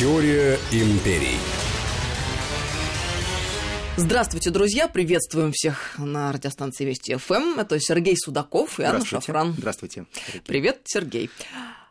Теория империй. Здравствуйте, друзья! Приветствуем всех на радиостанции Вести ФМ. Это Сергей Судаков и Анна Шафран. Здравствуйте. Привет, Сергей.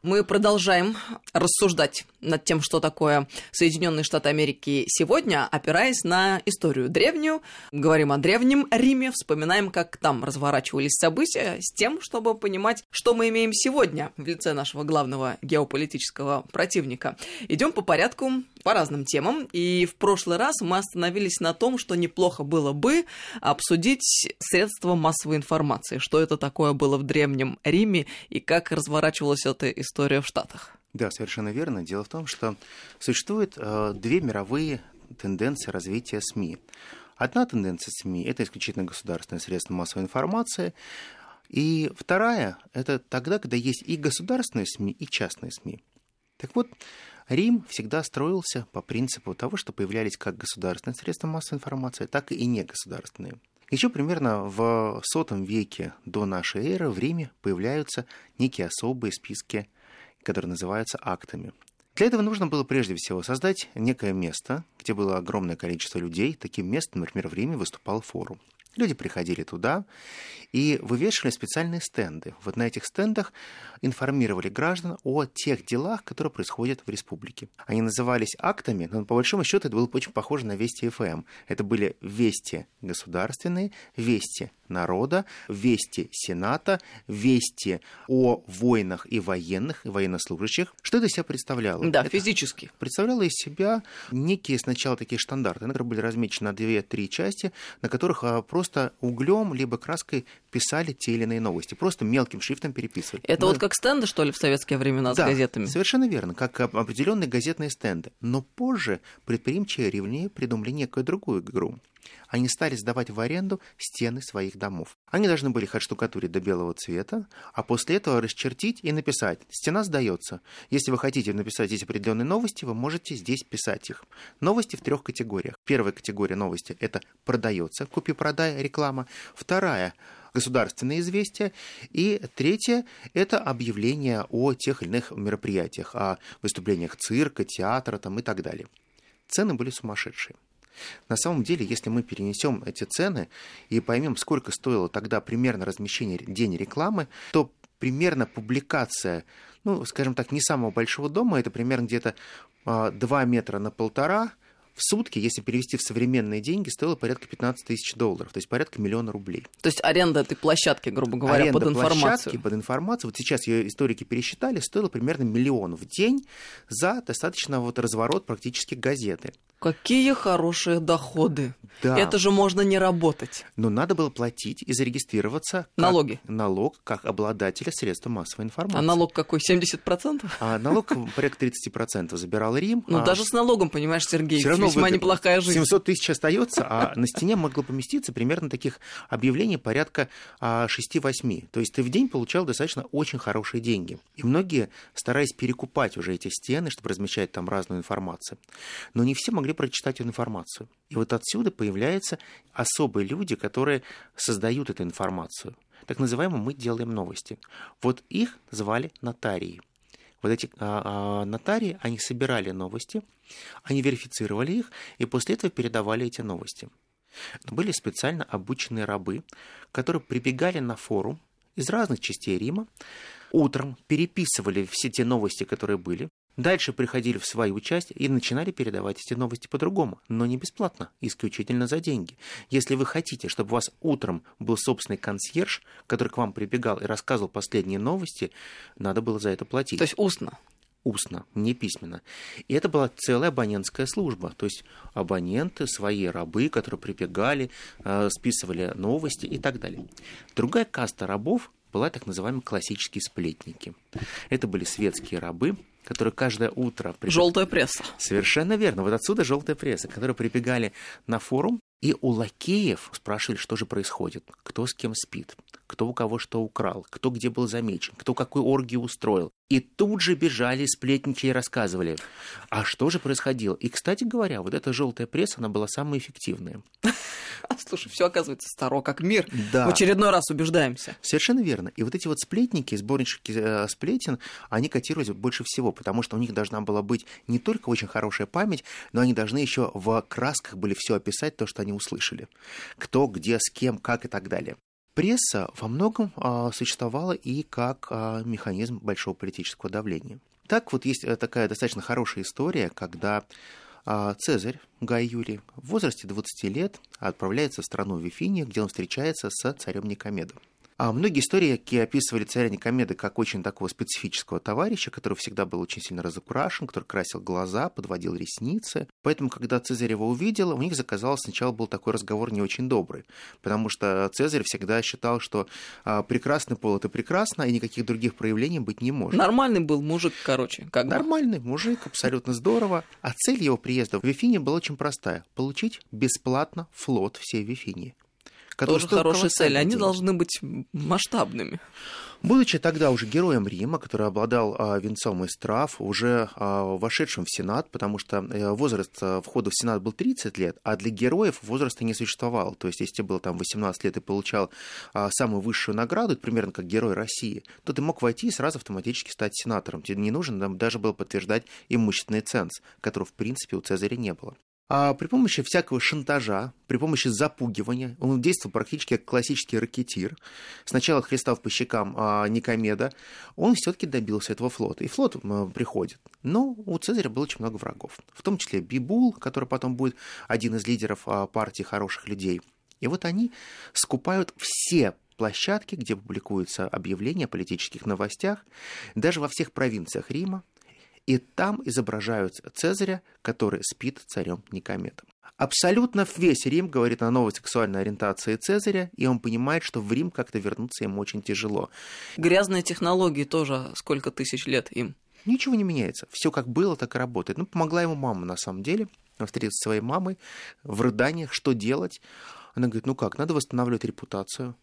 Мы продолжаем рассуждать над тем, что такое Соединенные Штаты Америки сегодня, опираясь на историю древнюю. Говорим о древнем Риме, вспоминаем, как там разворачивались события, с тем, чтобы понимать, что мы имеем сегодня в лице нашего главного геополитического противника. Идем по порядку по разным темам. И в прошлый раз мы остановились на том, что неплохо было бы обсудить средства массовой информации, что это такое было в Древнем Риме и как разворачивалась эта история в Штатах. Да, совершенно верно. Дело в том, что существует э, две мировые тенденции развития СМИ. Одна тенденция СМИ – это исключительно государственные средства массовой информации, и вторая – это тогда, когда есть и государственные СМИ, и частные СМИ. Так вот, Рим всегда строился по принципу того, что появлялись как государственные средства массовой информации, так и негосударственные. Еще примерно в сотом веке до нашей эры в Риме появляются некие особые списки, которые называются актами. Для этого нужно было прежде всего создать некое место, где было огромное количество людей. Таким местом, например, в Риме выступал форум. Люди приходили туда и вывешивали специальные стенды. Вот на этих стендах информировали граждан о тех делах, которые происходят в республике. Они назывались актами, но по большому счету это было очень похоже на Вести ФМ. Это были вести государственные, вести народа, вести Сената, вести о войнах и военных, и военнослужащих. Что это из себя представляло? Да, это физически. Представляло из себя некие сначала такие стандарты, которые были размечены на две-три части, на которых а, просто углем либо краской писали те или иные новости. Просто мелким шрифтом переписывали. Это Мы... вот как стенды, что ли, в советские времена да, с газетами? совершенно верно, как определенные газетные стенды. Но позже предприимчивые ривнее придумали некую другую игру они стали сдавать в аренду стены своих домов. Они должны были их отштукатурить до белого цвета, а после этого расчертить и написать «Стена сдается». Если вы хотите написать здесь определенные новости, вы можете здесь писать их. Новости в трех категориях. Первая категория новости – это «продается», «купи-продай», реклама. Вторая государственные известия. И третье – это объявление о тех или иных мероприятиях, о выступлениях цирка, театра там, и так далее. Цены были сумасшедшие. На самом деле, если мы перенесем эти цены и поймем, сколько стоило тогда примерно размещение день рекламы, то примерно публикация, ну, скажем так, не самого большого дома, это примерно где-то 2 а, метра на полтора, в сутки, если перевести в современные деньги, стоило порядка 15 тысяч долларов, то есть порядка миллиона рублей. То есть аренда этой площадки, грубо говоря, аренда под информацию. площадки под информацию, вот сейчас ее историки пересчитали, стоило примерно миллион в день за достаточно вот разворот практически газеты. Какие хорошие доходы. Да. Это же можно не работать. Но надо было платить и зарегистрироваться. Как Налоги. Налог как обладателя средств массовой информации. А налог какой? 70%? А налог порядка 30% забирал Рим. Ну, а даже с налогом, понимаешь, Сергей, все равно весьма выгодно. неплохая жизнь. 700 тысяч остается, а на стене могло поместиться примерно таких объявлений порядка 6-8. То есть ты в день получал достаточно очень хорошие деньги. И многие старались перекупать уже эти стены, чтобы размещать там разную информацию. Но не все могли могли прочитать эту информацию. И вот отсюда появляются особые люди, которые создают эту информацию. Так называемые мы делаем новости. Вот их звали нотарии. Вот эти а, а, нотарии, они собирали новости, они верифицировали их, и после этого передавали эти новости. Были специально обученные рабы, которые прибегали на форум из разных частей Рима, утром переписывали все те новости, которые были, Дальше приходили в свою часть и начинали передавать эти новости по-другому, но не бесплатно, исключительно за деньги. Если вы хотите, чтобы у вас утром был собственный консьерж, который к вам прибегал и рассказывал последние новости, надо было за это платить. То есть устно? устно, не письменно. И это была целая абонентская служба. То есть абоненты, свои рабы, которые прибегали, э, списывали новости и так далее. Другая каста рабов была так называемые классические сплетники. Это были светские рабы, которые каждое утро... Прибег... Желтая пресса. Совершенно верно. Вот отсюда желтая пресса, которые прибегали на форум и у лакеев спрашивали, что же происходит, кто с кем спит, кто у кого что украл, кто где был замечен, кто какую оргию устроил. И тут же бежали сплетники и рассказывали, а что же происходило. И, кстати говоря, вот эта желтая пресса, она была самая эффективная. Слушай, все оказывается старо как мир. Да. В очередной раз убеждаемся. Совершенно верно. И вот эти вот сплетники, сборнички э, сплетен, они котировались больше всего, потому что у них должна была быть не только очень хорошая память, но они должны еще в красках были все описать, то, что они услышали. Кто, где, с кем, как и так далее. Пресса во многом а, существовала и как а, механизм большого политического давления. Так вот есть э, такая достаточно хорошая история, когда а, Цезарь Гай Юрий в возрасте 20 лет отправляется в страну Вифинию, где он встречается с царем Никомедом. А многие историки описывали царя Никомеда как очень такого специфического товарища, который всегда был очень сильно разукрашен, который красил глаза, подводил ресницы. Поэтому, когда Цезарь его увидел, у них заказалось сначала был такой разговор не очень добрый, потому что Цезарь всегда считал, что а, прекрасный пол это прекрасно, и никаких других проявлений быть не может. Нормальный был мужик, короче, как бы. Нормальный мужик, абсолютно здорово. А цель его приезда в Вифинию была очень простая – получить бесплатно флот всей Вифинии тоже хорошая цель. Они должны быть масштабными. Будучи тогда уже героем Рима, который обладал а, венцом из трав, уже а, вошедшим в Сенат, потому что а, возраст а, входа в Сенат был 30 лет, а для героев возраста не существовало. То есть, если тебе было там 18 лет и получал а, самую высшую награду, примерно как герой России, то ты мог войти и сразу автоматически стать сенатором. Тебе не нужно там, даже было подтверждать имущественный ценз, которого, в принципе, у Цезаря не было. А при помощи всякого шантажа, при помощи запугивания, он действовал практически как классический ракетир. Сначала хлестав по щекам а, Никомеда, он все-таки добился этого флота. И флот а, приходит. Но у Цезаря было очень много врагов. В том числе Бибул, который потом будет один из лидеров а, партии хороших людей. И вот они скупают все площадки, где публикуются объявления о политических новостях, даже во всех провинциях Рима, и там изображают Цезаря, который спит царем Никометом. Абсолютно весь Рим говорит о новой сексуальной ориентации Цезаря, и он понимает, что в Рим как-то вернуться ему очень тяжело. Грязные технологии тоже сколько тысяч лет им? Ничего не меняется. Все как было, так и работает. Ну, помогла ему мама, на самом деле. Он встретился со своей мамой в рыданиях, что делать. Она говорит, ну как, надо восстанавливать репутацию.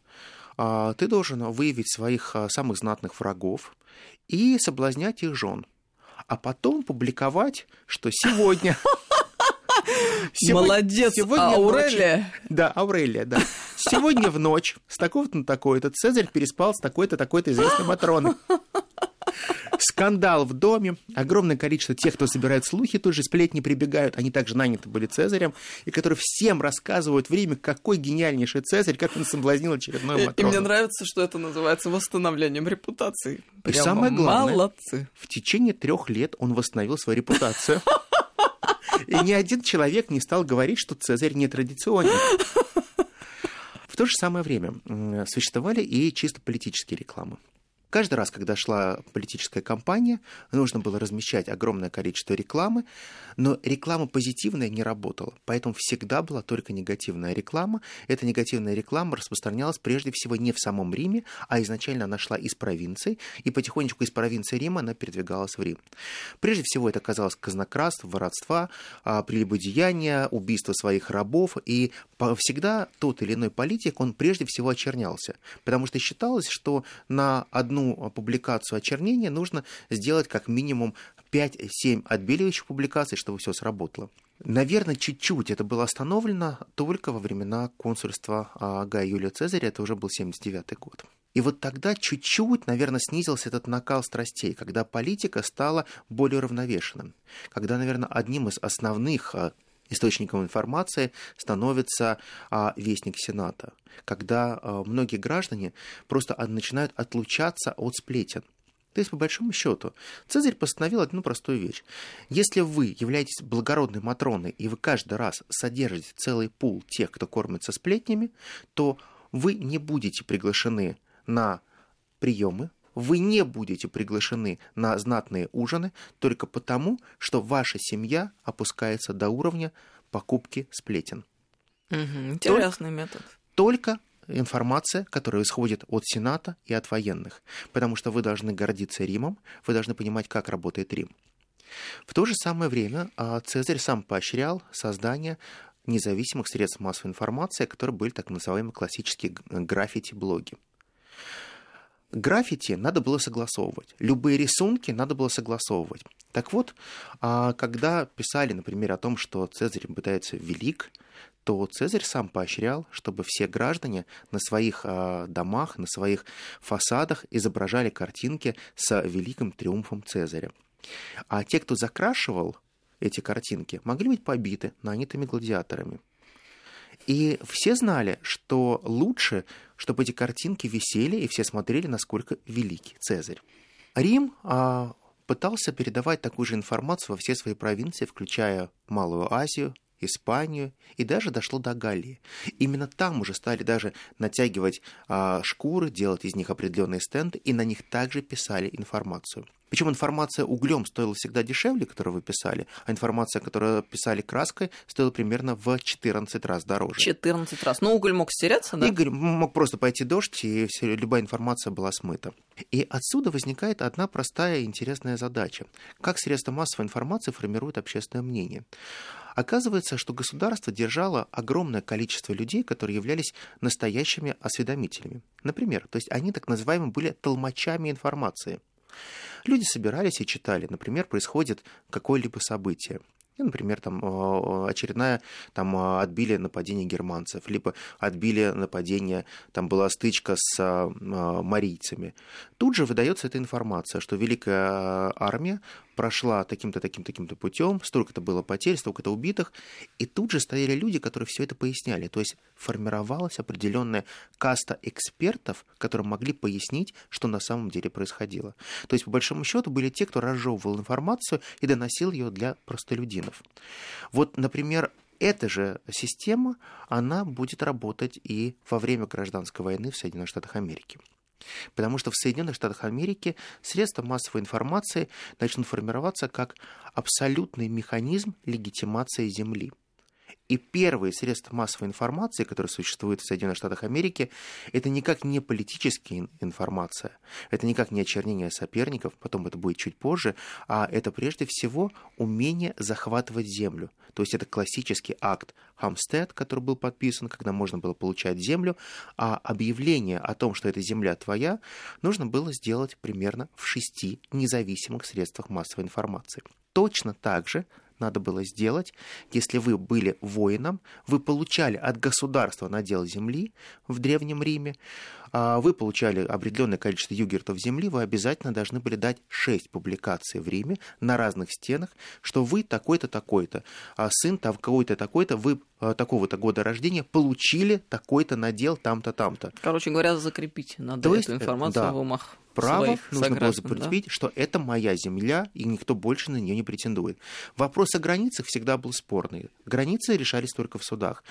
А, ты должен выявить своих а, самых знатных врагов и соблазнять их жен а потом публиковать, что сегодня... Сегодня, Молодец, сегодня Аурелия. Ночь, да, Аурелия, да. Сегодня в ночь с такого-то на такое-то Цезарь переспал с такой-то, такой-то известной Матроной скандал в доме, огромное количество тех, кто собирает слухи, тоже сплетни прибегают, они также наняты были Цезарем, и которые всем рассказывают в Риме, какой гениальнейший Цезарь, как он соблазнил очередной Матрону. И мне нравится, что это называется восстановлением репутации. Прямо и самое главное, молодцы. в течение трех лет он восстановил свою репутацию. И ни один человек не стал говорить, что Цезарь нетрадиционный. В то же самое время существовали и чисто политические рекламы. Каждый раз, когда шла политическая кампания, нужно было размещать огромное количество рекламы, но реклама позитивная не работала, поэтому всегда была только негативная реклама. Эта негативная реклама распространялась прежде всего не в самом Риме, а изначально она шла из провинции, и потихонечку из провинции Рима она передвигалась в Рим. Прежде всего это казалось казнократство, воровства, прелюбодеяния, убийство своих рабов, и всегда тот или иной политик, он прежде всего очернялся, потому что считалось, что на одну одну публикацию очернения нужно сделать как минимум 5-7 отбеливающих публикаций, чтобы все сработало. Наверное, чуть-чуть это было остановлено только во времена консульства а, Гая Юлия Цезаря, это уже был 79 год. И вот тогда чуть-чуть, наверное, снизился этот накал страстей, когда политика стала более равновешенным, когда, наверное, одним из основных а, источником информации становится а, вестник Сената, когда а, многие граждане просто начинают отлучаться от сплетен. То есть, по большому счету, Цезарь постановил одну простую вещь. Если вы являетесь благородной Матроной, и вы каждый раз содержите целый пул тех, кто кормится сплетнями, то вы не будете приглашены на приемы, вы не будете приглашены на знатные ужины только потому, что ваша семья опускается до уровня покупки сплетен. Угу, интересный только, метод. Только информация, которая исходит от Сената и от военных, потому что вы должны гордиться Римом, вы должны понимать, как работает Рим. В то же самое время а, Цезарь сам поощрял создание независимых средств массовой информации, которые были так называемые классические граффити-блоги. Граффити надо было согласовывать, любые рисунки надо было согласовывать. Так вот, а, когда писали, например, о том, что Цезарь пытается велик, то Цезарь сам поощрял, чтобы все граждане на своих а, домах, на своих фасадах изображали картинки с великим триумфом Цезаря. А те, кто закрашивал эти картинки, могли быть побиты нанятыми гладиаторами. И все знали, что лучше, чтобы эти картинки висели, и все смотрели, насколько великий Цезарь. Рим а, пытался передавать такую же информацию во все свои провинции, включая Малую Азию, Испанию и даже дошло до Галлии. Именно там уже стали даже натягивать а, шкуры, делать из них определенные стенды, и на них также писали информацию. Причем информация углем стоила всегда дешевле, которую вы писали, а информация, которую писали краской, стоила примерно в 14 раз дороже. 14 раз. Но уголь мог стереться, да? Игорь мог просто пойти дождь, и все, любая информация была смыта. И отсюда возникает одна простая интересная задача. Как средства массовой информации формируют общественное мнение? Оказывается, что государство держало огромное количество людей, которые являлись настоящими осведомителями. Например, то есть они так называемые были толмачами информации. Люди собирались и читали. Например, происходит какое-либо событие. Например, там очередная там отбили нападение германцев, либо отбили нападение, там была стычка с марийцами. Тут же выдается эта информация, что Великая армия прошла таким-то, таким-то, таким-то путем, столько-то было потерь, столько-то убитых, и тут же стояли люди, которые все это поясняли. То есть формировалась определенная каста экспертов, которые могли пояснить, что на самом деле происходило. То есть, по большому счету, были те, кто разжевывал информацию и доносил ее для простолюдинов. Вот, например, эта же система, она будет работать и во время гражданской войны в Соединенных Штатах Америки. Потому что в Соединенных Штатах Америки средства массовой информации начнут формироваться как абсолютный механизм легитимации Земли. И первые средства массовой информации, которые существуют в Соединенных Штатах Америки, это никак не политическая информация, это никак не очернение соперников, потом это будет чуть позже, а это прежде всего умение захватывать землю. То есть это классический акт Хамстед, который был подписан, когда можно было получать землю, а объявление о том, что эта земля твоя, нужно было сделать примерно в шести независимых средствах массовой информации. Точно так же надо было сделать, если вы были воином, вы получали от государства надел земли в Древнем Риме, а вы получали определенное количество югертов земли, вы обязательно должны были дать 6 публикаций в Риме на разных стенах, что вы такой-то, такой-то, а сын там какой-то, такой-то, вы а, такого-то года рождения получили такой-то надел там-то, там-то. Короче говоря, закрепить надо То есть, эту информацию да, в умах право нужно было закрепить, да? что это моя земля, и никто больше на нее не претендует. Вопрос о границах всегда был спорный. Границы решались только в судах.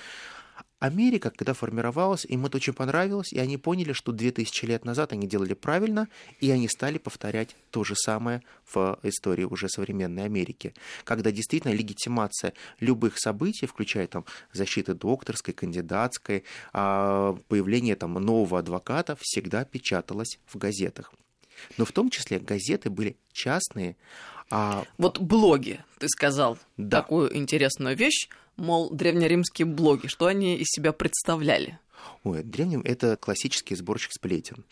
Америка, когда формировалась, им это очень понравилось, и они поняли, что 2000 лет назад они делали правильно, и они стали повторять то же самое в истории уже современной Америки, когда действительно легитимация любых событий, включая там защиты докторской, кандидатской, а, появление там нового адвоката, всегда печаталась в газетах. Но в том числе газеты были частные. А... Вот блоги, ты сказал да. такую интересную вещь мол, древнеримские блоги, что они из себя представляли? Ой, древним это классический сборщик сплетен.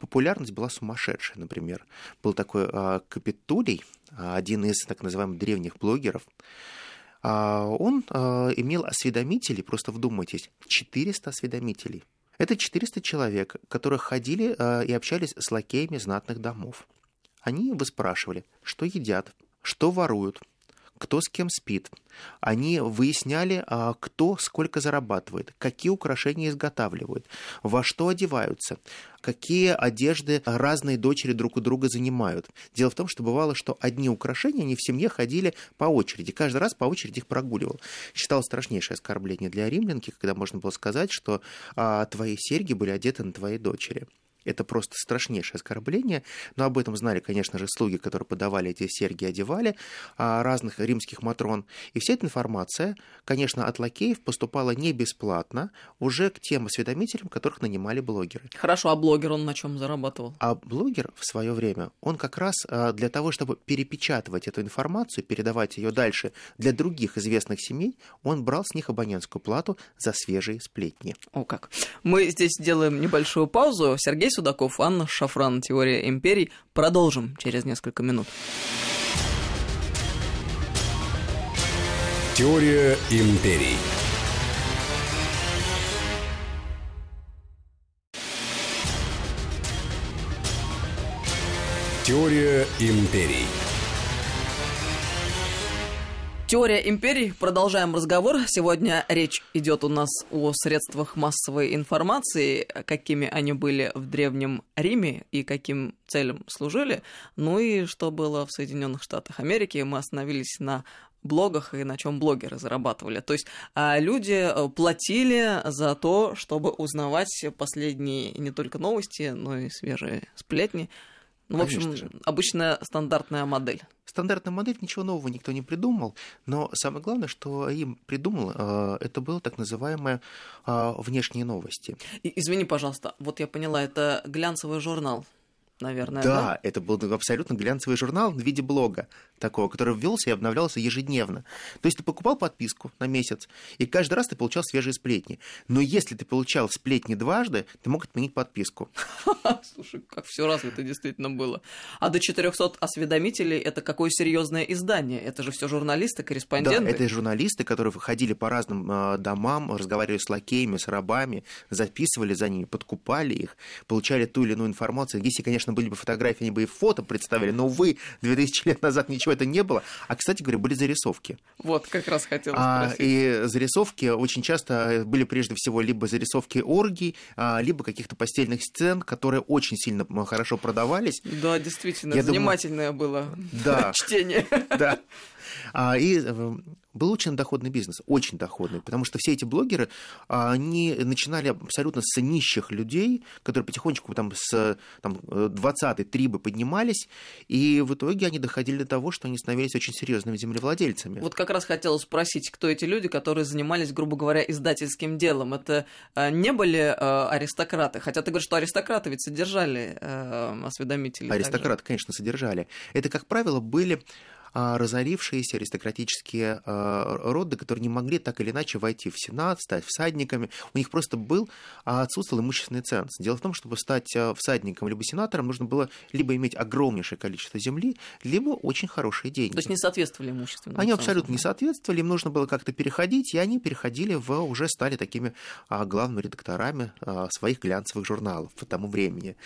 Популярность была сумасшедшая, например. Был такой э, Капитулий, один из так называемых древних блогеров. Э, он э, имел осведомителей, просто вдумайтесь, 400 осведомителей. Это 400 человек, которые ходили э, и общались с лакеями знатных домов. Они выспрашивали, что едят, что воруют, кто с кем спит. Они выясняли, а, кто сколько зарабатывает, какие украшения изготавливают, во что одеваются, какие одежды разные дочери друг у друга занимают. Дело в том, что бывало, что одни украшения, они в семье ходили по очереди, каждый раз по очереди их прогуливал. Считалось страшнейшее оскорбление для римлянки, когда можно было сказать, что а, твои серьги были одеты на твоей дочери. Это просто страшнейшее оскорбление, но об этом знали, конечно же, слуги, которые подавали эти серьги, одевали а, разных римских матрон. И вся эта информация, конечно, от лакеев поступала не бесплатно уже к тем осведомителям, которых нанимали блогеры. Хорошо, а блогер он на чем зарабатывал? А блогер в свое время, он как раз а, для того, чтобы перепечатывать эту информацию, передавать ее дальше для других известных семей, он брал с них абонентскую плату за свежие сплетни. О как. Мы здесь делаем небольшую паузу. Сергей Судаков, Анна Шафран, «Теория империй». Продолжим через несколько минут. Теория империй. Теория империй. Теория империй. Продолжаем разговор. Сегодня речь идет у нас о средствах массовой информации, какими они были в Древнем Риме и каким целям служили. Ну и что было в Соединенных Штатах Америки. Мы остановились на блогах и на чем блогеры зарабатывали. То есть а, люди э, платили за то, чтобы узнавать последние не только новости, но и свежие сплетни. Ну, в общем, же. обычная стандартная модель. Стандартная модель, ничего нового никто не придумал, но самое главное, что им придумал, э, это было так называемое э, внешние новости. И, извини, пожалуйста, вот я поняла, это глянцевый журнал наверное. Да, да, это был абсолютно глянцевый журнал в виде блога такого, который ввелся и обновлялся ежедневно. То есть ты покупал подписку на месяц, и каждый раз ты получал свежие сплетни. Но если ты получал сплетни дважды, ты мог отменить подписку. Слушай, как все развито действительно было. А до 400 осведомителей это какое серьезное издание? Это же все журналисты, корреспонденты. Да, это журналисты, которые ходили по разным э, домам, разговаривали с лакеями, с рабами, записывали за ними, подкупали их, получали ту или иную информацию. Если, конечно, были бы фотографии, они бы и фото представили, но, увы, 2000 лет назад ничего это не было. А, кстати говоря, были зарисовки. Вот, как раз хотел а, спросить. И зарисовки очень часто были прежде всего либо зарисовки оргий, а, либо каких-то постельных сцен, которые очень сильно хорошо продавались. Да, действительно, Я занимательное думаю... было да, чтение. Да. А, и э, был очень доходный бизнес, очень доходный, потому что все эти блогеры, а, они начинали абсолютно с нищих людей, которые потихонечку там с там, 20-й трибы поднимались, и в итоге они доходили до того, что они становились очень серьезными землевладельцами. Вот как раз хотела спросить, кто эти люди, которые занимались, грубо говоря, издательским делом? Это а, не были аристократы? Хотя ты говоришь, что аристократы ведь содержали осведомителей. Аристократы, также. конечно, содержали. Это, как правило, были разорившиеся аристократические а, роды, которые не могли так или иначе войти в Сенат, стать всадниками. У них просто был, а, отсутствовал имущественный ценз. Дело в том, чтобы стать всадником либо сенатором, нужно было либо иметь огромнейшее количество земли, либо очень хорошие деньги. То есть не соответствовали имущественному Они абсолютно не соответствовали, им нужно было как-то переходить, и они переходили в, уже стали такими главными редакторами своих глянцевых журналов по тому времени.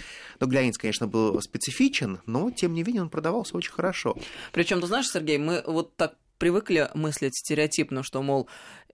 Но глянец, конечно, был специфичен, но, тем не менее, он продавался очень хорошо. Причем, ты знаешь, знаешь, Сергей, мы вот так привыкли мыслить стереотипно, что, мол,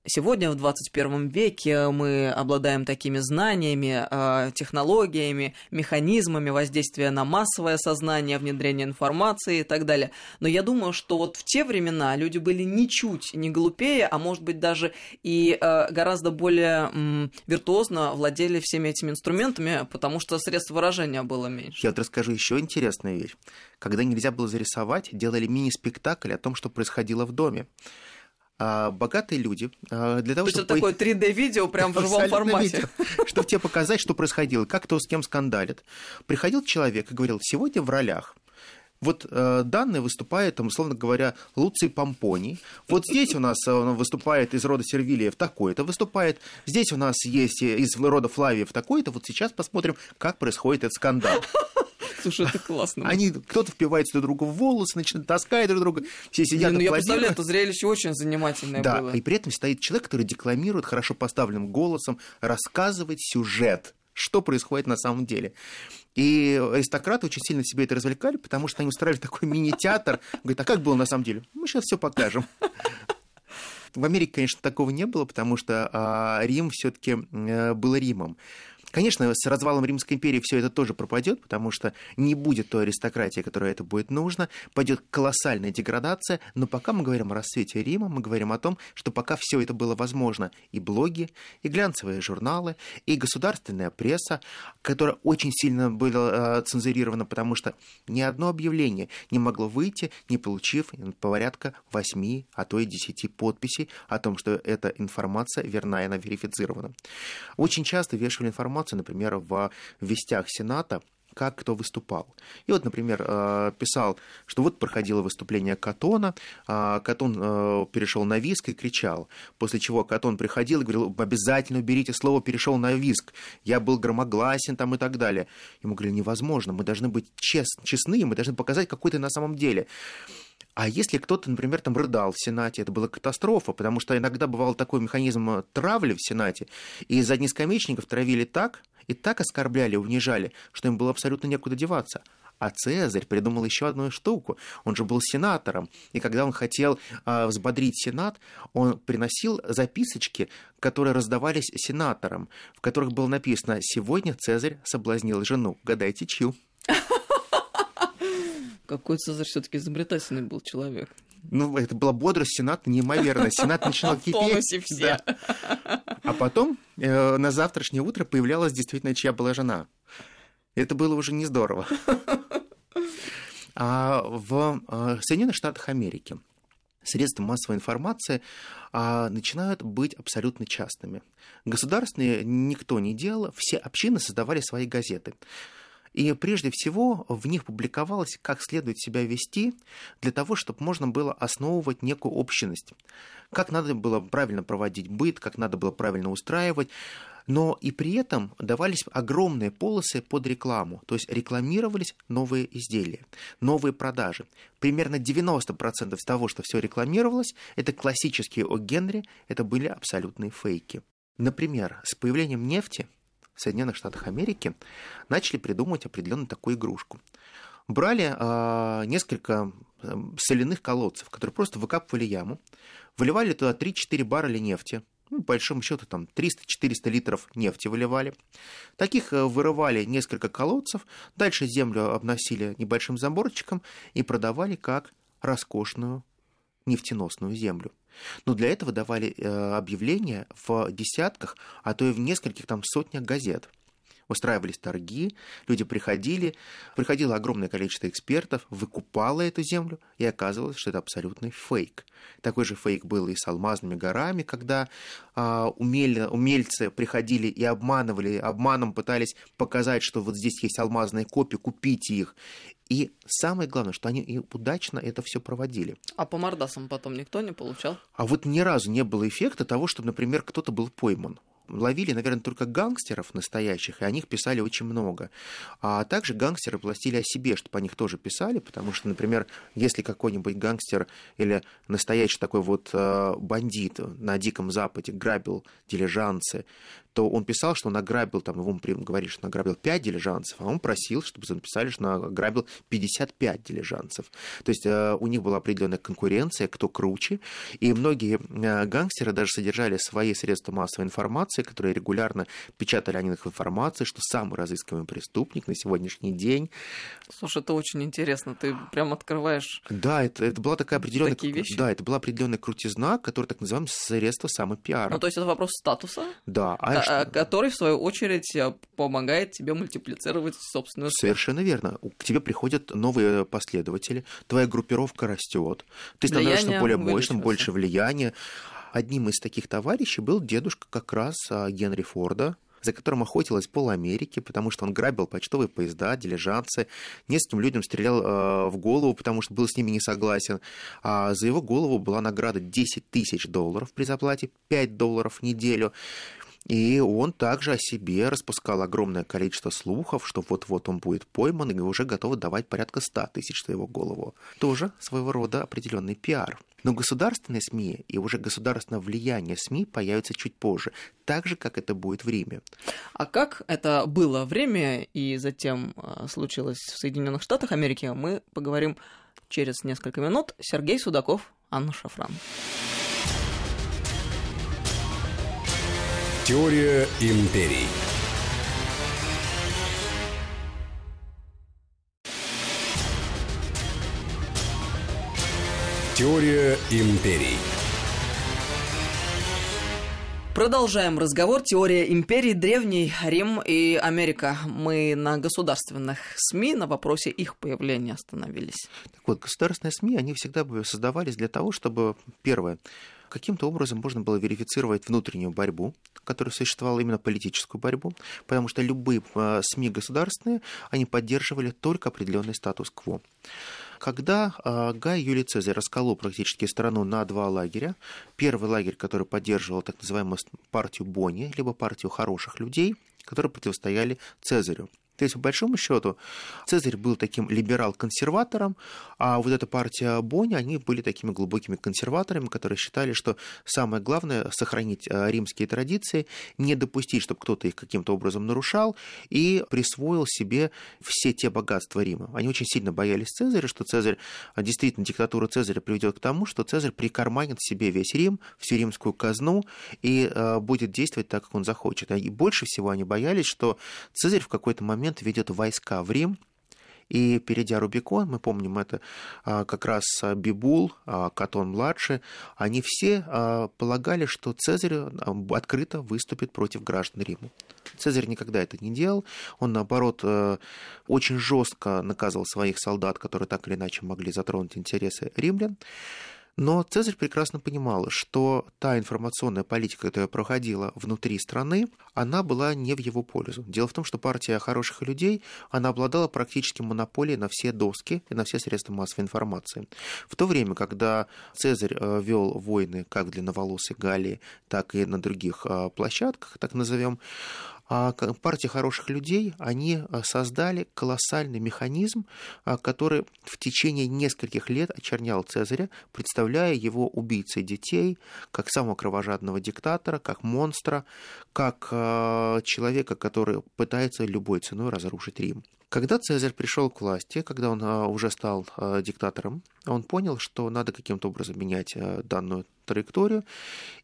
сегодня в 21 веке мы обладаем такими знаниями, а, технологиями, механизмами воздействия на массовое сознание, внедрения информации и так далее. Но я думаю, что вот в те времена люди были ничуть не глупее, а может быть даже и а, гораздо более виртуозно владели всеми этими инструментами, потому что средств выражения было меньше. Я вот расскажу еще интересную вещь. Когда нельзя было зарисовать, делали мини-спектакль о том, что происходило в доме. А, богатые люди а, для того, То чтобы... это такое 3D-видео прям в живом формате. Видео, чтобы тебе показать, что происходило, как кто с кем скандалит. Приходил человек и говорил, сегодня в ролях вот э, данный выступает, там, условно говоря, Луций Помпоний. Вот здесь у нас э, он выступает из рода Сервилиев такой-то выступает. Здесь у нас есть из рода Флавиев такой-то. Вот сейчас посмотрим, как происходит этот скандал. Слушай, это классно. Они, кто-то впивается друг другу в волосы, начинает таскать друг друга, все сидят ну, я представляю, это зрелище очень занимательное да, было. и при этом стоит человек, который декламирует хорошо поставленным голосом, рассказывает сюжет, что происходит на самом деле. И аристократы очень сильно себе это развлекали, потому что они устраивали такой мини-театр. Говорят, а как было на самом деле? Мы сейчас все покажем. В Америке, конечно, такого не было, потому что а, Рим все-таки э, был Римом. Конечно, с развалом Римской империи все это тоже пропадет, потому что не будет той аристократии, которая это будет нужно, пойдет колоссальная деградация, но пока мы говорим о расцвете Рима, мы говорим о том, что пока все это было возможно, и блоги, и глянцевые журналы, и государственная пресса, которая очень сильно была э, цензурирована, потому что ни одно объявление не могло выйти, не получив порядка 8, а то и 10 подписей о том, что эта информация верна и она верифицирована. Очень часто вешали информацию информацию, например, в вестях Сената, как кто выступал. И вот, например, э, писал, что вот проходило выступление Катона, а Катон э, перешел на виск и кричал, после чего Катон приходил и говорил, обязательно уберите слово «перешел на виск», я был громогласен там и так далее. Ему говорили, невозможно, мы должны быть чест, честны, мы должны показать, какой ты на самом деле. А если кто-то, например, там рыдал в Сенате, это была катастрофа, потому что иногда бывал такой механизм травли в Сенате, и заднескамечников травили так, и так оскорбляли, унижали, что им было абсолютно некуда деваться. А Цезарь придумал еще одну штуку. Он же был сенатором. И когда он хотел э, взбодрить сенат, он приносил записочки, которые раздавались сенаторам, в которых было написано «Сегодня Цезарь соблазнил жену». Гадайте, чью? Какой Цезарь все-таки изобретательный был человек. Ну, это была бодрость Сената неимоверная. Сенат начинал кипеть. Да. А потом э, на завтрашнее утро появлялась действительно, чья была жена. Это было уже не здорово. А в э, Соединенных Штатах Америки средства массовой информации а, начинают быть абсолютно частными. Государственные никто не делал, все общины создавали свои газеты. И прежде всего в них публиковалось, как следует себя вести для того, чтобы можно было основывать некую общность. Как надо было правильно проводить быт, как надо было правильно устраивать. Но и при этом давались огромные полосы под рекламу, то есть рекламировались новые изделия, новые продажи. Примерно 90% из того, что все рекламировалось, это классические о Генри, это были абсолютные фейки. Например, с появлением нефти в Соединенных Штатах Америки начали придумывать определенную такую игрушку. Брали э, несколько э, соляных колодцев, которые просто выкапывали яму, выливали туда 3-4 барреля нефти, ну, по большому счету там 300-400 литров нефти выливали. Таких э, вырывали несколько колодцев, дальше землю обносили небольшим заборчиком и продавали как роскошную нефтеносную землю. Но для этого давали э, объявления в десятках, а то и в нескольких там сотнях газет – устраивались торги, люди приходили, приходило огромное количество экспертов, выкупало эту землю, и оказывалось, что это абсолютный фейк. Такой же фейк был и с алмазными горами, когда а, умели, умельцы приходили и обманывали, обманом пытались показать, что вот здесь есть алмазные копии, купите их. И самое главное, что они и удачно это все проводили. А по мордасам потом никто не получал? А вот ни разу не было эффекта того, что, например, кто-то был пойман ловили, наверное, только гангстеров настоящих, и о них писали очень много. А также гангстеры пластили о себе, чтобы о них тоже писали, потому что, например, если какой-нибудь гангстер или настоящий такой вот э, бандит на Диком Западе грабил дилижанцы, то он писал, что он ограбил, там, его говорит, что он ограбил 5 дилижанцев, а он просил, чтобы написали, что он ограбил 55 дилижанцев. То есть э, у них была определенная конкуренция, кто круче, и многие э, гангстеры даже содержали свои средства массовой информации, которые регулярно печатали о них информации, что самый разыскиваемый преступник на сегодняшний день. Слушай, это очень интересно, ты прям открываешь. Да, это, это была такая определенная... Такие вещи? Да, это была определенная крутизна, которая так называемая средство самопиара. Ну, то есть это вопрос статуса? Да. А а, который, в свою очередь, э, помогает тебе мультиплицировать собственную Совершенно верно. К тебе приходят новые последователи, твоя группировка растет, ты становишься более мощным, больше влияния. Одним из таких товарищей был дедушка как раз а, Генри Форда, за которым охотилась пол Америки, потому что он грабил почтовые поезда, дилижанцы, нескольким людям стрелял э, в голову, потому что был с ними не согласен. А за его голову была награда 10 тысяч долларов при заплате, 5 долларов в неделю. И он также о себе распускал огромное количество слухов, что вот-вот он будет пойман и уже готовы давать порядка 100 тысяч за его голову. Тоже своего рода определенный пиар. Но государственные СМИ и уже государственное влияние СМИ появится чуть позже, так же, как это будет в Риме. А как это было в Риме и затем а, случилось в Соединенных Штатах Америки, мы поговорим через несколько минут. Сергей Судаков, Анна Шафран. Теория империй. Теория империй. Продолжаем разговор. Теория империи, Древний Рим и Америка. Мы на государственных СМИ на вопросе их появления остановились. Так вот, государственные СМИ, они всегда создавались для того, чтобы, первое, каким-то образом можно было верифицировать внутреннюю борьбу, которая существовала именно политическую борьбу, потому что любые э, СМИ государственные, они поддерживали только определенный статус-кво. Когда э, Гай Юлий Цезарь расколол практически страну на два лагеря, первый лагерь, который поддерживал так называемую партию Бонни, либо партию хороших людей, которые противостояли Цезарю. То есть, по большому счету, Цезарь был таким либерал-консерватором, а вот эта партия Бони, они были такими глубокими консерваторами, которые считали, что самое главное — сохранить э, римские традиции, не допустить, чтобы кто-то их каким-то образом нарушал, и присвоил себе все те богатства Рима. Они очень сильно боялись Цезаря, что Цезарь, действительно, диктатура Цезаря приведет к тому, что Цезарь прикарманит себе весь Рим, всю римскую казну и э, будет действовать так, как он захочет. И больше всего они боялись, что Цезарь в какой-то момент момент ведет войска в Рим, и перейдя Рубикон, мы помним это а, как раз Бибул, а, Катон-младший, они все а, полагали, что Цезарь открыто выступит против граждан Рима. Цезарь никогда это не делал, он, наоборот, очень жестко наказывал своих солдат, которые так или иначе могли затронуть интересы римлян. Но Цезарь прекрасно понимал, что та информационная политика, которая проходила внутри страны, она была не в его пользу. Дело в том, что партия хороших людей, она обладала практически монополией на все доски и на все средства массовой информации. В то время, когда Цезарь э, вел войны как для Новолосой Галлии, так и на других э, площадках, так назовем, партия хороших людей, они а, создали колоссальный механизм, а, который в течение нескольких лет очернял Цезаря, представляя его убийцей детей, как самого кровожадного диктатора, как монстра, как человека, который пытается любой ценой разрушить Рим. Когда Цезарь пришел к власти, когда он уже стал диктатором, он понял, что надо каким-то образом менять данную траекторию,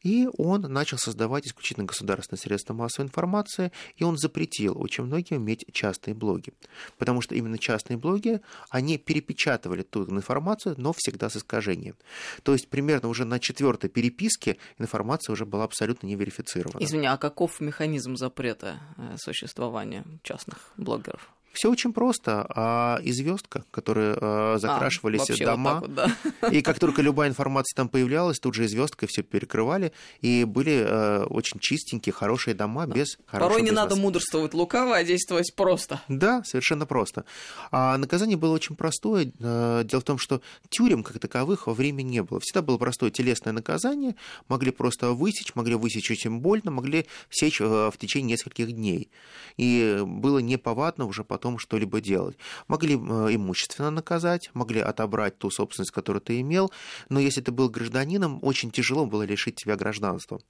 и он начал создавать исключительно государственные средства массовой информации, и он запретил очень многим иметь частные блоги, потому что именно частные блоги, они перепечатывали ту информацию, но всегда с искажением. То есть примерно уже на четвертой переписке информация уже была абсолютно не верифицирована. Извини, а каков механизм запрета э, существования частных блогеров? Все очень просто. А и звездка, которые а, закрашивались а, дома. Вот вот, да. И как только любая информация там появлялась, тут же и звездкой все перекрывали. И были а, очень чистенькие, хорошие дома да. без хорошего Порой не бизнеса. надо мудрствовать лукаво, а действовать просто. Да, совершенно просто. А наказание было очень простое. А, дело в том, что тюрем как таковых во время не было. Всегда было простое телесное наказание. Могли просто высечь, могли высечь очень больно, могли сечь в течение нескольких дней. И было неповадно уже потом потом что-либо делать. Могли э, имущественно наказать, могли отобрать ту собственность, которую ты имел, но если ты был гражданином, очень тяжело было лишить тебя гражданства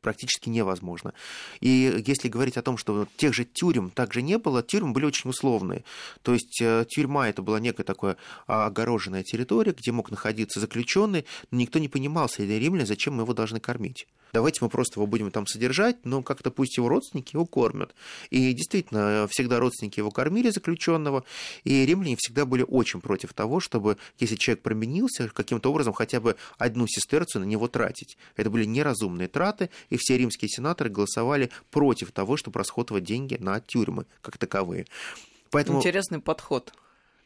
практически невозможно. И если говорить о том, что тех же тюрем также не было, тюрьмы были очень условные. То есть э, тюрьма это была некая такая огороженная территория, где мог находиться заключенный, но никто не понимал среди римлян, зачем мы его должны кормить давайте мы просто его будем там содержать, но как-то пусть его родственники его кормят. И действительно, всегда родственники его кормили заключенного, и римляне всегда были очень против того, чтобы, если человек променился, каким-то образом хотя бы одну сестерцию на него тратить. Это были неразумные траты, и все римские сенаторы голосовали против того, чтобы расходовать деньги на тюрьмы как таковые. Поэтому... Интересный подход.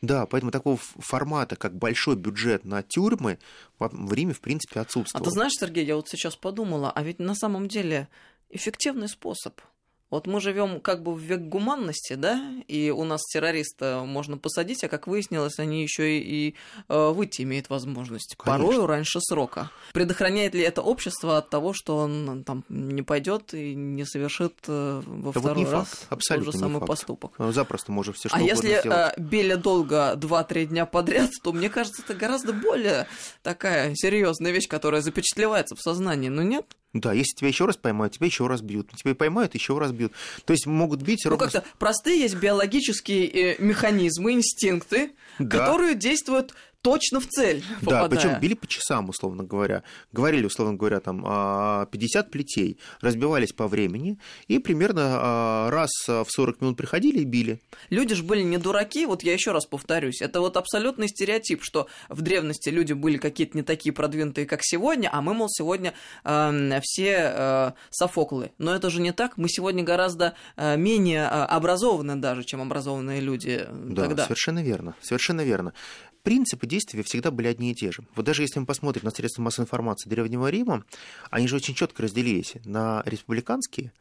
Да, поэтому такого формата, как большой бюджет на тюрьмы, в Риме, в принципе, отсутствовал. А ты знаешь, Сергей, я вот сейчас подумала, а ведь на самом деле эффективный способ – вот мы живем как бы в век гуманности, да, и у нас террориста можно посадить, а как выяснилось, они еще и, и э, выйти имеют возможность. Конечно. Порою раньше срока. Предохраняет ли это общество от того, что он там не пойдет и не совершит э, во это второй вот раз факт. Абсолютно тот же самый факт. поступок? Ну, запросто может все что А если сделать. э, Беля долго 2-3 дня подряд, то мне кажется, это гораздо более такая серьезная вещь, которая запечатлевается в сознании, но нет? Да, если тебя еще раз поймают, тебя еще раз бьют. Тебя поймают, еще раз бьют. То есть могут бить ну, ровно... как-то простые есть биологические э, механизмы, инстинкты, да. которые действуют точно в цель попадая. Да, причем били по часам, условно говоря. Говорили, условно говоря, там 50 а, плетей, разбивались по времени, и примерно а, раз в 40 минут приходили и били. Люди же были не дураки, вот я еще раз повторюсь, это вот абсолютный стереотип, что в древности люди были какие-то не такие продвинутые, как сегодня, а мы, мол, сегодня э, все э, софоклы. Но это же не так, мы сегодня гораздо э, менее э, образованы даже, чем образованные люди да, тогда. совершенно верно, совершенно верно принципы действия всегда были одни и те же. Вот даже если мы посмотрим на средства массовой информации Древнего Рима, они же очень четко разделились на республиканские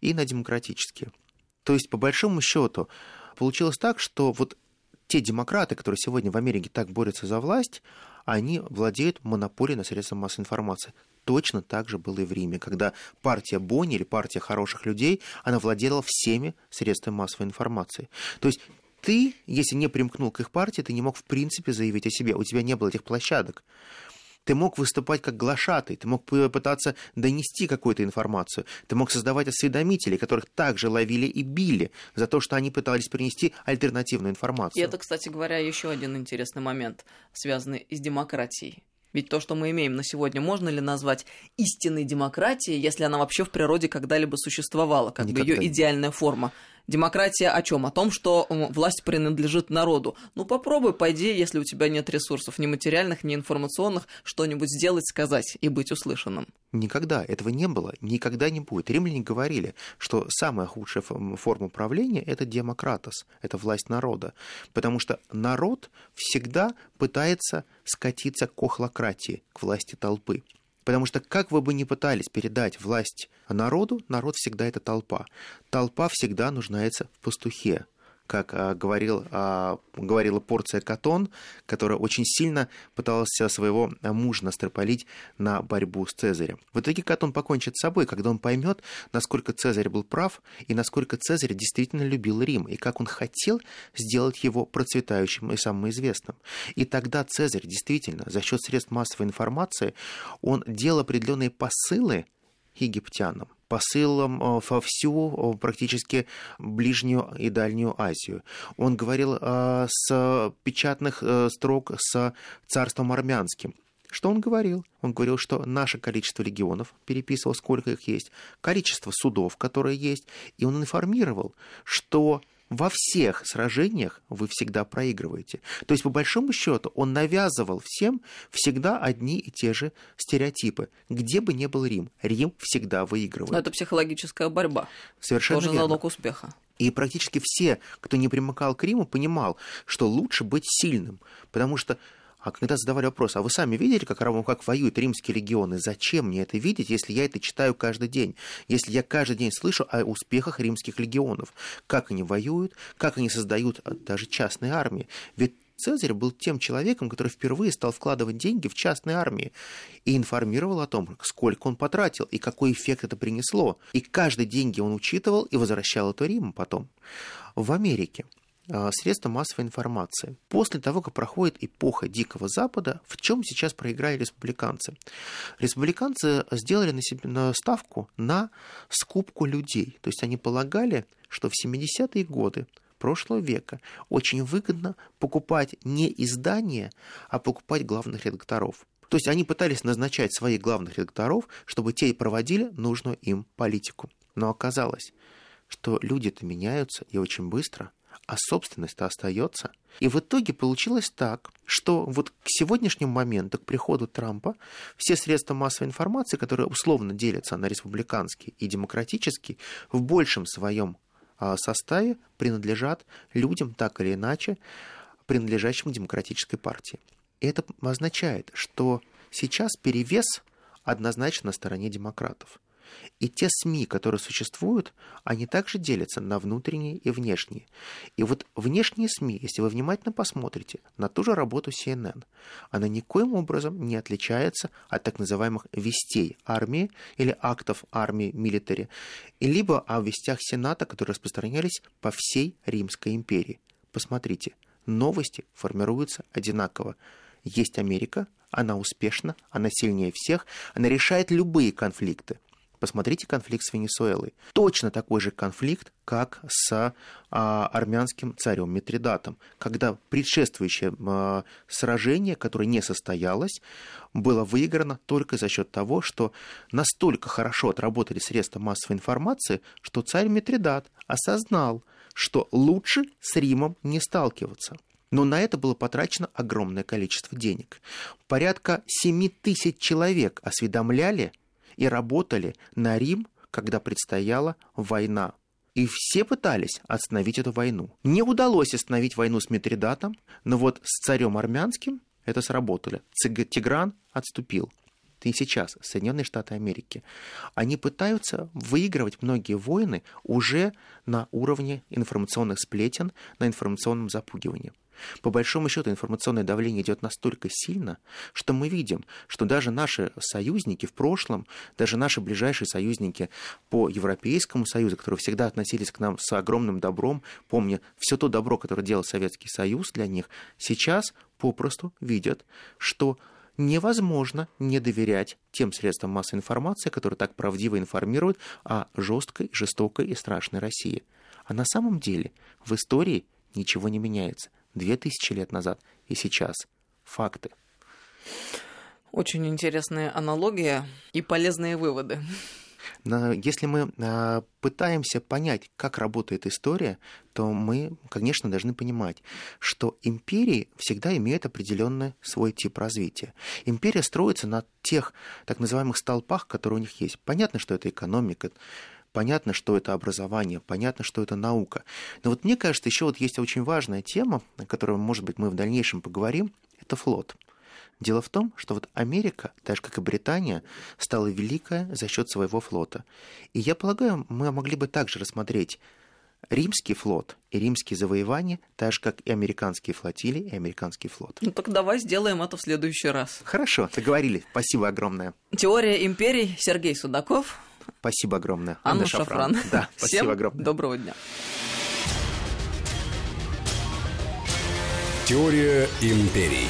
и на демократические. То есть, по большому счету, получилось так, что вот те демократы, которые сегодня в Америке так борются за власть, они владеют монополией на средства массовой информации. Точно так же было и в Риме, когда партия Бонни или партия хороших людей, она владела всеми средствами массовой информации. То есть ты, если не примкнул к их партии, ты не мог в принципе заявить о себе. У тебя не было этих площадок. Ты мог выступать как глашатый, ты мог пытаться донести какую-то информацию, ты мог создавать осведомителей, которых также ловили и били за то, что они пытались принести альтернативную информацию. И это, кстати говоря, еще один интересный момент, связанный с демократией. Ведь то, что мы имеем на сегодня, можно ли назвать истинной демократией, если она вообще в природе когда-либо существовала, как Никогда. бы ее идеальная форма? Демократия о чем? О том, что власть принадлежит народу. Ну попробуй, пойди, если у тебя нет ресурсов ни материальных, ни информационных, что-нибудь сделать, сказать и быть услышанным. Никогда этого не было, никогда не будет. Римляне говорили, что самая худшая форма управления – это демократос, это власть народа. Потому что народ всегда пытается скатиться к охлократии, к власти толпы. Потому что как вы бы ни пытались передать власть народу, народ всегда это толпа. Толпа всегда нуждается в пастухе как а, говорил, а, говорила порция Катон, которая очень сильно пыталась своего мужа настропалить на борьбу с Цезарем. В итоге Катон покончит с собой, когда он поймет, насколько Цезарь был прав и насколько Цезарь действительно любил Рим, и как он хотел сделать его процветающим и самым известным. И тогда Цезарь действительно за счет средств массовой информации он делал определенные посылы египтянам посылом э, во всю практически ближнюю и дальнюю Азию. Он говорил э, с печатных э, строк с царством армянским. Что он говорил? Он говорил, что наше количество легионов, переписывал, сколько их есть, количество судов, которые есть, и он информировал, что во всех сражениях вы всегда проигрываете. То есть, по большому счету, он навязывал всем всегда одни и те же стереотипы. Где бы ни был Рим, Рим всегда выигрывает. Но это психологическая борьба. Совершенно Тоже верно. залог успеха. И практически все, кто не примыкал к Риму, понимал, что лучше быть сильным, потому что а когда задавали вопрос, а вы сами видели, как, как воюют римские легионы? Зачем мне это видеть, если я это читаю каждый день? Если я каждый день слышу о успехах римских легионов? Как они воюют, как они создают а, даже частные армии? Ведь Цезарь был тем человеком, который впервые стал вкладывать деньги в частные армии и информировал о том, сколько он потратил и какой эффект это принесло. И каждый деньги он учитывал и возвращал это Риму потом. В Америке средства массовой информации. После того, как проходит эпоха Дикого Запада, в чем сейчас проиграли республиканцы? Республиканцы сделали на себе на ставку на скупку людей. То есть они полагали, что в 70-е годы прошлого века очень выгодно покупать не издания, а покупать главных редакторов. То есть они пытались назначать своих главных редакторов, чтобы те проводили нужную им политику. Но оказалось, что люди-то меняются и очень быстро – а собственность-то остается. И в итоге получилось так, что вот к сегодняшнему моменту, к приходу Трампа, все средства массовой информации, которые условно делятся на республиканские и демократические, в большем своем а, составе принадлежат людям, так или иначе, принадлежащим к демократической партии. И это означает, что сейчас перевес однозначно на стороне демократов. И те СМИ, которые существуют, они также делятся на внутренние и внешние. И вот внешние СМИ, если вы внимательно посмотрите на ту же работу CNN, она никоим образом не отличается от так называемых вестей армии или актов армии милитари, либо о вестях Сената, которые распространялись по всей Римской империи. Посмотрите, новости формируются одинаково. Есть Америка, она успешна, она сильнее всех, она решает любые конфликты – Посмотрите конфликт с Венесуэлой. Точно такой же конфликт, как с а, армянским царем Митридатом, когда предшествующее а, сражение, которое не состоялось, было выиграно только за счет того, что настолько хорошо отработали средства массовой информации, что царь Митридат осознал, что лучше с Римом не сталкиваться. Но на это было потрачено огромное количество денег. Порядка 7 тысяч человек осведомляли и работали на Рим, когда предстояла война. И все пытались остановить эту войну. Не удалось остановить войну с Митридатом, но вот с царем армянским это сработали. Тигран отступил и сейчас Соединенные Штаты Америки, они пытаются выигрывать многие войны уже на уровне информационных сплетен, на информационном запугивании. По большому счету информационное давление идет настолько сильно, что мы видим, что даже наши союзники в прошлом, даже наши ближайшие союзники по Европейскому Союзу, которые всегда относились к нам с огромным добром, помня все то добро, которое делал Советский Союз для них, сейчас попросту видят, что невозможно не доверять тем средствам массовой информации, которые так правдиво информируют о жесткой, жестокой и страшной России. А на самом деле в истории ничего не меняется. Две тысячи лет назад и сейчас. Факты. Очень интересные аналогии и полезные выводы. Если мы а, пытаемся понять, как работает история, то мы, конечно, должны понимать, что империи всегда имеют определенный свой тип развития. Империя строится на тех так называемых столпах, которые у них есть. Понятно, что это экономика, понятно, что это образование, понятно, что это наука. Но вот мне кажется, еще вот есть очень важная тема, о которой, может быть, мы в дальнейшем поговорим, это флот. Дело в том, что вот Америка, так же как и Британия, стала великая за счет своего флота. И я полагаю, мы могли бы также рассмотреть римский флот и римские завоевания, так же, как и американские флотилии и американский флот. Ну так давай сделаем это в следующий раз. Хорошо, договорились. Спасибо огромное. Теория империй Сергей Судаков. Спасибо огромное. Анна, Анна Шафран. Шафран. Да, спасибо Всем огромное. доброго дня. Теория империй.